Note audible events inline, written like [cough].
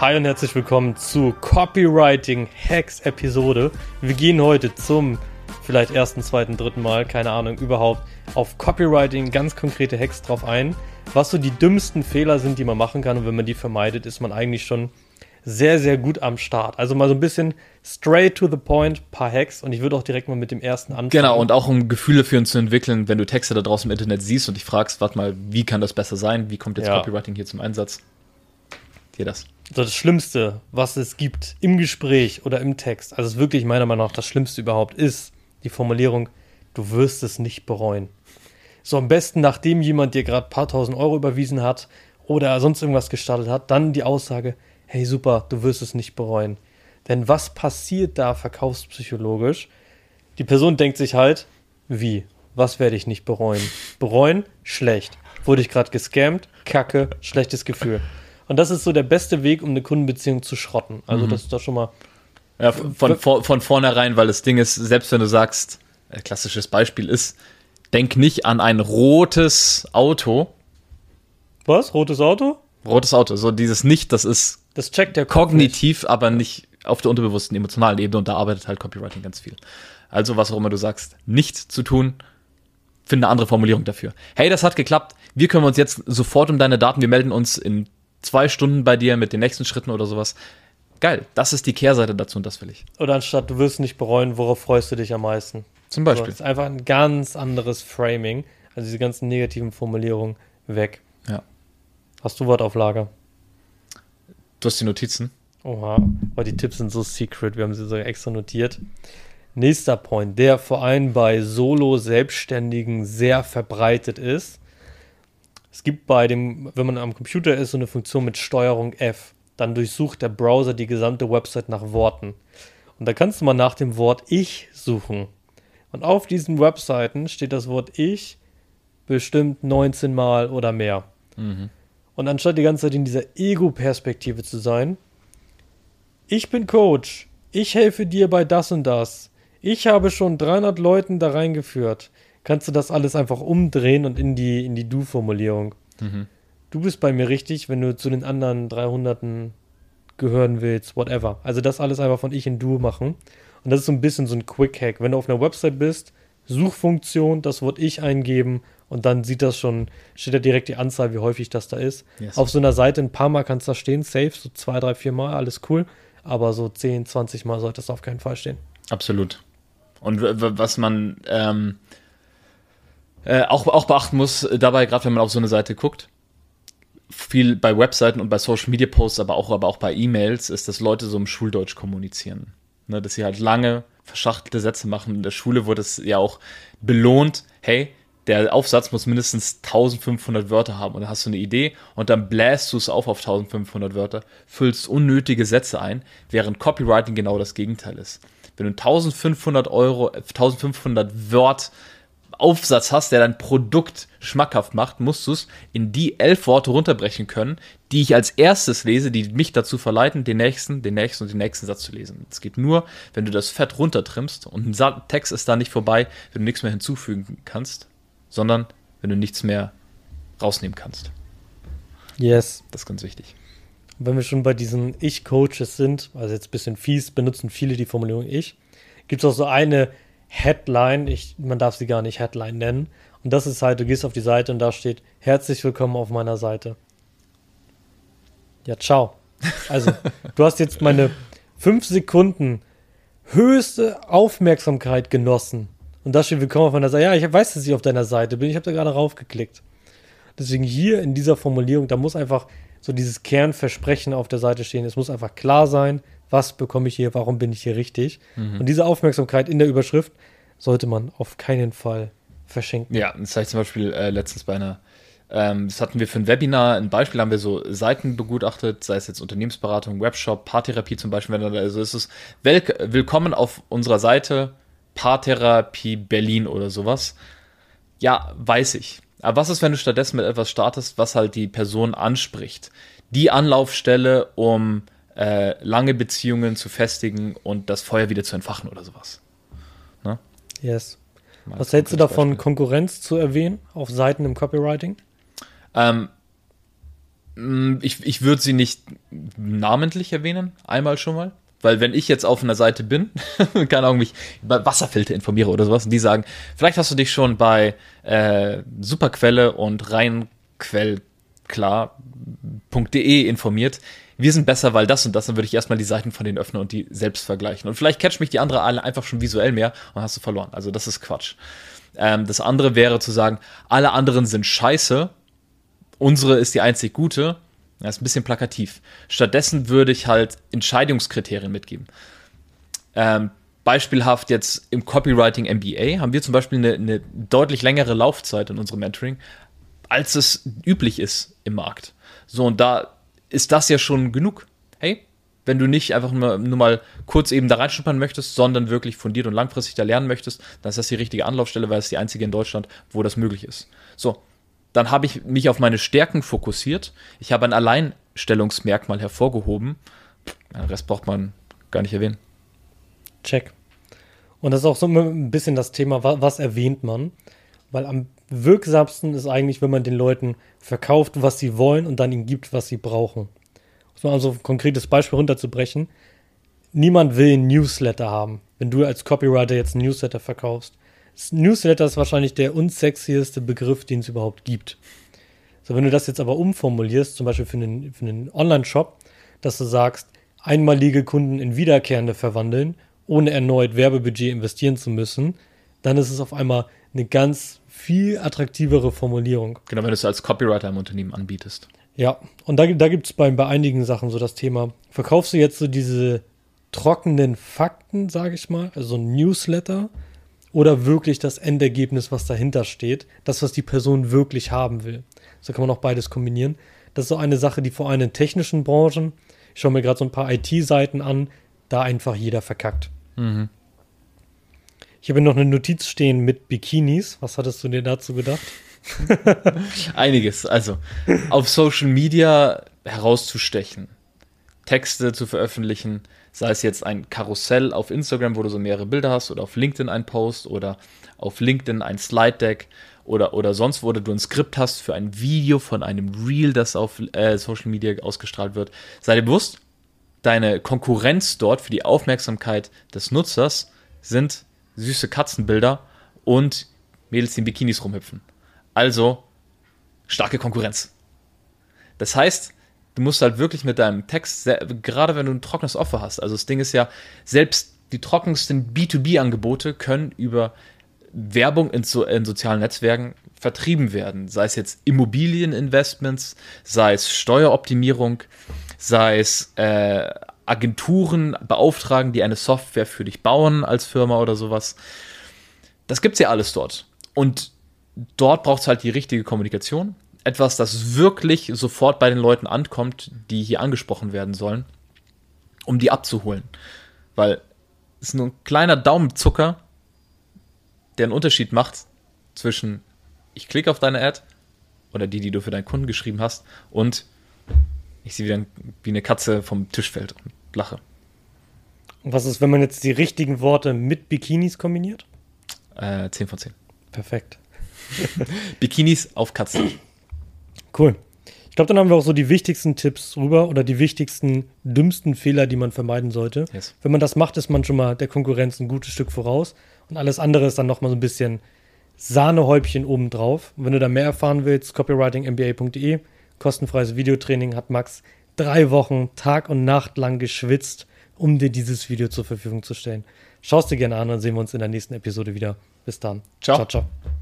Hi und herzlich willkommen zu Copywriting Hacks Episode. Wir gehen heute zum vielleicht ersten, zweiten, dritten Mal, keine Ahnung, überhaupt auf Copywriting ganz konkrete Hacks drauf ein, was so die dümmsten Fehler sind, die man machen kann und wenn man die vermeidet, ist man eigentlich schon sehr, sehr gut am Start. Also mal so ein bisschen straight to the point, paar Hacks und ich würde auch direkt mal mit dem ersten anfangen. Genau, und auch um Gefühle für uns zu entwickeln, wenn du Texte da draußen im Internet siehst und dich fragst, warte mal, wie kann das besser sein? Wie kommt jetzt Ja. Copywriting hier zum Einsatz? Hier das. So das Schlimmste, was es gibt im Gespräch oder im Text, also es wirklich meiner Meinung nach das Schlimmste überhaupt, ist die Formulierung, du wirst es nicht bereuen. So am besten, nachdem jemand dir gerade paar tausend Euro überwiesen hat oder sonst irgendwas gestartet hat, dann die Aussage, hey super, du wirst es nicht bereuen. Denn was passiert da verkaufspsychologisch? Die Person denkt sich halt, wie? Was werde ich nicht bereuen? Bereuen? Schlecht. Wurde ich gerade gescammt? Kacke, schlechtes Gefühl. Und das ist so der beste Weg, um eine Kundenbeziehung zu schrotten. Also das ist doch schon mal. Ja, von, von, von vornherein, weil das Ding ist, selbst wenn du sagst, äh, klassisches Beispiel ist, denk nicht an ein rotes Auto. Was? Rotes Auto? Rotes Auto, so dieses Nicht, das ist Das checkt der Kopf nicht. kognitiv, aber nicht auf der unterbewussten emotionalen Ebene und da arbeitet halt Copywriting ganz viel. Also, was auch immer du sagst, nicht zu tun, finde eine andere Formulierung dafür. Hey, das hat geklappt. Wir kümmern uns jetzt sofort um deine Daten. Wir melden uns in zwei Stunden bei dir mit den nächsten Schritten oder sowas. Geil, das ist die Kehrseite dazu und das will ich. Oder anstatt du wirst nicht bereuen, worauf freust du dich am meisten? Zum So, Beispiel. das ist einfach ein ganz anderes Framing. Also diese ganzen negativen Formulierungen weg. Ja. Hast du was auf Lager? Du hast die Notizen. Oha, aber die Tipps sind so secret, wir haben sie sogar extra notiert. Nächster Point, der vor allem bei Solo-Selbstständigen sehr verbreitet ist. Es gibt bei dem, wenn man am Computer ist, so eine Funktion mit Steuerung F. Dann durchsucht der Browser die gesamte Website nach Worten. Und da kannst du mal nach dem Wort Ich suchen. Und auf diesen Webseiten steht das Wort Ich bestimmt 19 Mal oder mehr. Und anstatt die ganze Zeit in dieser Ego-Perspektive zu sein, ich bin Coach, ich helfe dir bei das und das, ich habe schon 300 Leuten da reingeführt, kannst du das alles einfach umdrehen und in die, in die Du-Formulierung. Du bist bei mir richtig, wenn du zu den anderen 300 gehören willst, whatever. Also das alles einfach von ich in Du machen. Und das ist so ein bisschen so ein Quick-Hack. Wenn du auf einer Website bist, Suchfunktion, das Wort ich eingeben und dann sieht das schon, steht da direkt die Anzahl, wie häufig das da ist. Yes. Auf so einer Seite ein paar Mal kannst du da stehen, safe, so zwei, drei, vier Mal, alles cool. Aber so 10, 20 Mal sollte das auf keinen Fall stehen. Absolut. Und was man ähm, äh, auch, auch beachten muss, dabei, gerade wenn man auf so eine Seite guckt, viel bei Webseiten und bei Social Media Posts, aber auch, aber auch bei E-Mails, ist, dass Leute so im Schuldeutsch kommunizieren. Ne, dass sie halt lange verschachtelte Sätze machen. In der Schule wurde es ja auch belohnt, hey, der Aufsatz muss mindestens 1500 Wörter haben und dann hast du eine Idee und dann bläst du es auf auf 1500 Wörter, füllst unnötige Sätze ein, während Copywriting genau das Gegenteil ist. Wenn du 1500 Euro, äh, 1500 Wort Aufsatz hast, der dein Produkt schmackhaft macht, musst du es in die elf Worte runterbrechen können, die ich als erstes lese, die mich dazu verleiten, den nächsten, den nächsten und den nächsten Satz zu lesen. Es geht nur, wenn du das Fett runtertrimmst und ein Text ist da nicht vorbei, wenn du nichts mehr hinzufügen kannst, sondern wenn du nichts mehr rausnehmen kannst. Yes. Das ist ganz wichtig. Und wenn wir schon bei diesen Ich-Coaches sind, also jetzt ein bisschen fies, benutzen viele die Formulierung Ich, gibt es auch so eine Headline, ich, man darf sie gar nicht Headline nennen. Und das ist halt, du gehst auf die Seite und da steht, herzlich willkommen auf meiner Seite. Ja, ciao. Also, [laughs] du hast jetzt meine fünf Sekunden höchste Aufmerksamkeit genossen. Und da steht willkommen auf meiner Seite. Ja, ich weiß, dass ich auf deiner Seite bin. Ich habe da gerade raufgeklickt. Deswegen hier in dieser Formulierung, da muss einfach so dieses Kernversprechen auf der Seite stehen. Es muss einfach klar sein, was bekomme ich hier, warum bin ich hier richtig. Und diese Aufmerksamkeit in der Überschrift sollte man auf keinen Fall verschenken. Ja, das habe ich zum Beispiel äh, letztens bei einer, ähm, das hatten wir für ein Webinar, ein Beispiel haben wir so Seiten begutachtet, sei es jetzt Unternehmensberatung, Webshop, Paartherapie zum Beispiel, also ist es wel willkommen auf unserer Seite Paartherapie Berlin oder sowas. Ja, weiß ich. Aber was ist, wenn du stattdessen mit etwas startest, was halt die Person anspricht? Die Anlaufstelle, um äh, lange Beziehungen zu festigen und das Feuer wieder zu entfachen oder sowas. Yes. Mal Was hältst du davon, Beispiel. Konkurrenz zu erwähnen auf Seiten im Copywriting? Ähm, Mm, Ich, ich würde sie nicht namentlich erwähnen, einmal schon mal. Weil wenn ich jetzt auf einer Seite bin, [laughs] keine Ahnung, mich über Wasserfilter informiere oder sowas, und die sagen, vielleicht hast du dich schon bei äh, Superquelle und reinquellklar.de informiert. Wir sind besser, weil das und das, dann würde ich erstmal die Seiten von denen öffnen und die selbst vergleichen. Und vielleicht catcht mich die andere alle einfach schon visuell mehr und hast du verloren. Also das ist Quatsch. Ähm, das andere wäre zu sagen, alle anderen sind scheiße, unsere ist die einzig gute. Das ist ein bisschen plakativ. Stattdessen würde ich halt Entscheidungskriterien mitgeben. Ähm, beispielhaft jetzt im Copywriting MBA haben wir zum Beispiel eine, eine deutlich längere Laufzeit in unserem Mentoring, als es üblich ist im Markt. So, und da ist das ja schon genug. Hey, wenn du nicht einfach nur, nur mal kurz eben da reinschnuppern möchtest, sondern wirklich fundiert und langfristig da lernen möchtest, dann ist das die richtige Anlaufstelle, weil es die einzige in Deutschland, wo das möglich ist. So, dann habe ich mich auf meine Stärken fokussiert. Ich habe ein Alleinstellungsmerkmal hervorgehoben. Den Rest braucht man gar nicht erwähnen. Check. Und das ist auch so ein bisschen das Thema, wa- was erwähnt man? Weil am wirksamsten ist eigentlich, wenn man den Leuten verkauft, was sie wollen und dann ihnen gibt, was sie brauchen. Um also ein konkretes Beispiel runterzubrechen. Niemand will ein Newsletter haben, wenn du als Copywriter jetzt ein Newsletter verkaufst. Das Newsletter ist wahrscheinlich der unsexieste Begriff, den es überhaupt gibt. So, wenn du das jetzt aber umformulierst, zum Beispiel für einen, für einen Online-Shop, dass du sagst, einmalige Kunden in wiederkehrende verwandeln, ohne erneut Werbebudget investieren zu müssen, dann ist es auf einmal eine ganz viel attraktivere Formulierung. Genau, wenn du es als Copywriter im Unternehmen anbietest. Ja, und da, da gibt es bei, bei einigen Sachen so das Thema, verkaufst du jetzt so diese trockenen Fakten, sage ich mal, also so ein Newsletter, oder wirklich das Endergebnis, was dahinter steht, das, was die Person wirklich haben will. So kann man auch beides kombinieren. Das ist so eine Sache, die vor allem in technischen Branchen, ich schaue mir gerade so ein paar IT-Seiten an, da einfach jeder verkackt. Ich habe noch eine Notiz stehen mit Bikinis. Was hattest du dir dazu gedacht? [laughs] Einiges. Also, auf Social Media herauszustechen, Texte zu veröffentlichen, sei es jetzt ein Karussell auf Instagram, wo du so mehrere Bilder hast, oder auf LinkedIn ein Post, oder auf LinkedIn ein Slide Deck, oder, oder sonst wo du ein Skript hast für ein Video von einem Reel, das auf äh, Social Media ausgestrahlt wird. Sei dir bewusst, deine Konkurrenz dort für die Aufmerksamkeit des Nutzers sind süße Katzenbilder und Mädels, die in Bikinis rumhüpfen. Also starke Konkurrenz. Das heißt, du musst halt wirklich mit deinem Text, gerade wenn du ein trockenes Offer hast, also das Ding ist ja, selbst die trockensten B2B-Angebote können über Werbung in, so, in sozialen Netzwerken vertrieben werden. Sei es jetzt Immobilieninvestments, sei es Steueroptimierung, sei es äh, Agenturen beauftragen, die eine Software für dich bauen als Firma oder sowas. Das gibt's ja alles dort. Und dort braucht es halt die richtige Kommunikation. Etwas, das wirklich sofort bei den Leuten ankommt, die hier angesprochen werden sollen, um die abzuholen. Weil es ist nur ein kleiner Daumenzucker, der einen Unterschied macht zwischen ich klicke auf deine Ad oder die, die du für deinen Kunden geschrieben hast und ich sehe wieder wie eine Katze vom Tisch fällt und lache. Und was ist, wenn man jetzt die richtigen Worte mit Bikinis kombiniert? Äh, 10 von 10. Perfekt. [laughs] Bikinis auf Katzen. Cool. Ich glaube, dann haben wir auch so die wichtigsten Tipps rüber oder die wichtigsten, dümmsten Fehler, die man vermeiden sollte. Yes. Wenn man das macht, ist man schon mal der Konkurrenz ein gutes Stück voraus. Und alles andere ist dann nochmal so ein bisschen Sahnehäubchen obendrauf. Und wenn du da mehr erfahren willst, copywritingmba.de, kostenfreies Videotraining, hat Max drei Wochen Tag und Nacht lang geschwitzt, um dir dieses Video zur Verfügung zu stellen. Schau es dir gerne an, dann sehen wir uns in der nächsten Episode wieder. Bis dann. Ciao. ciao. ciao.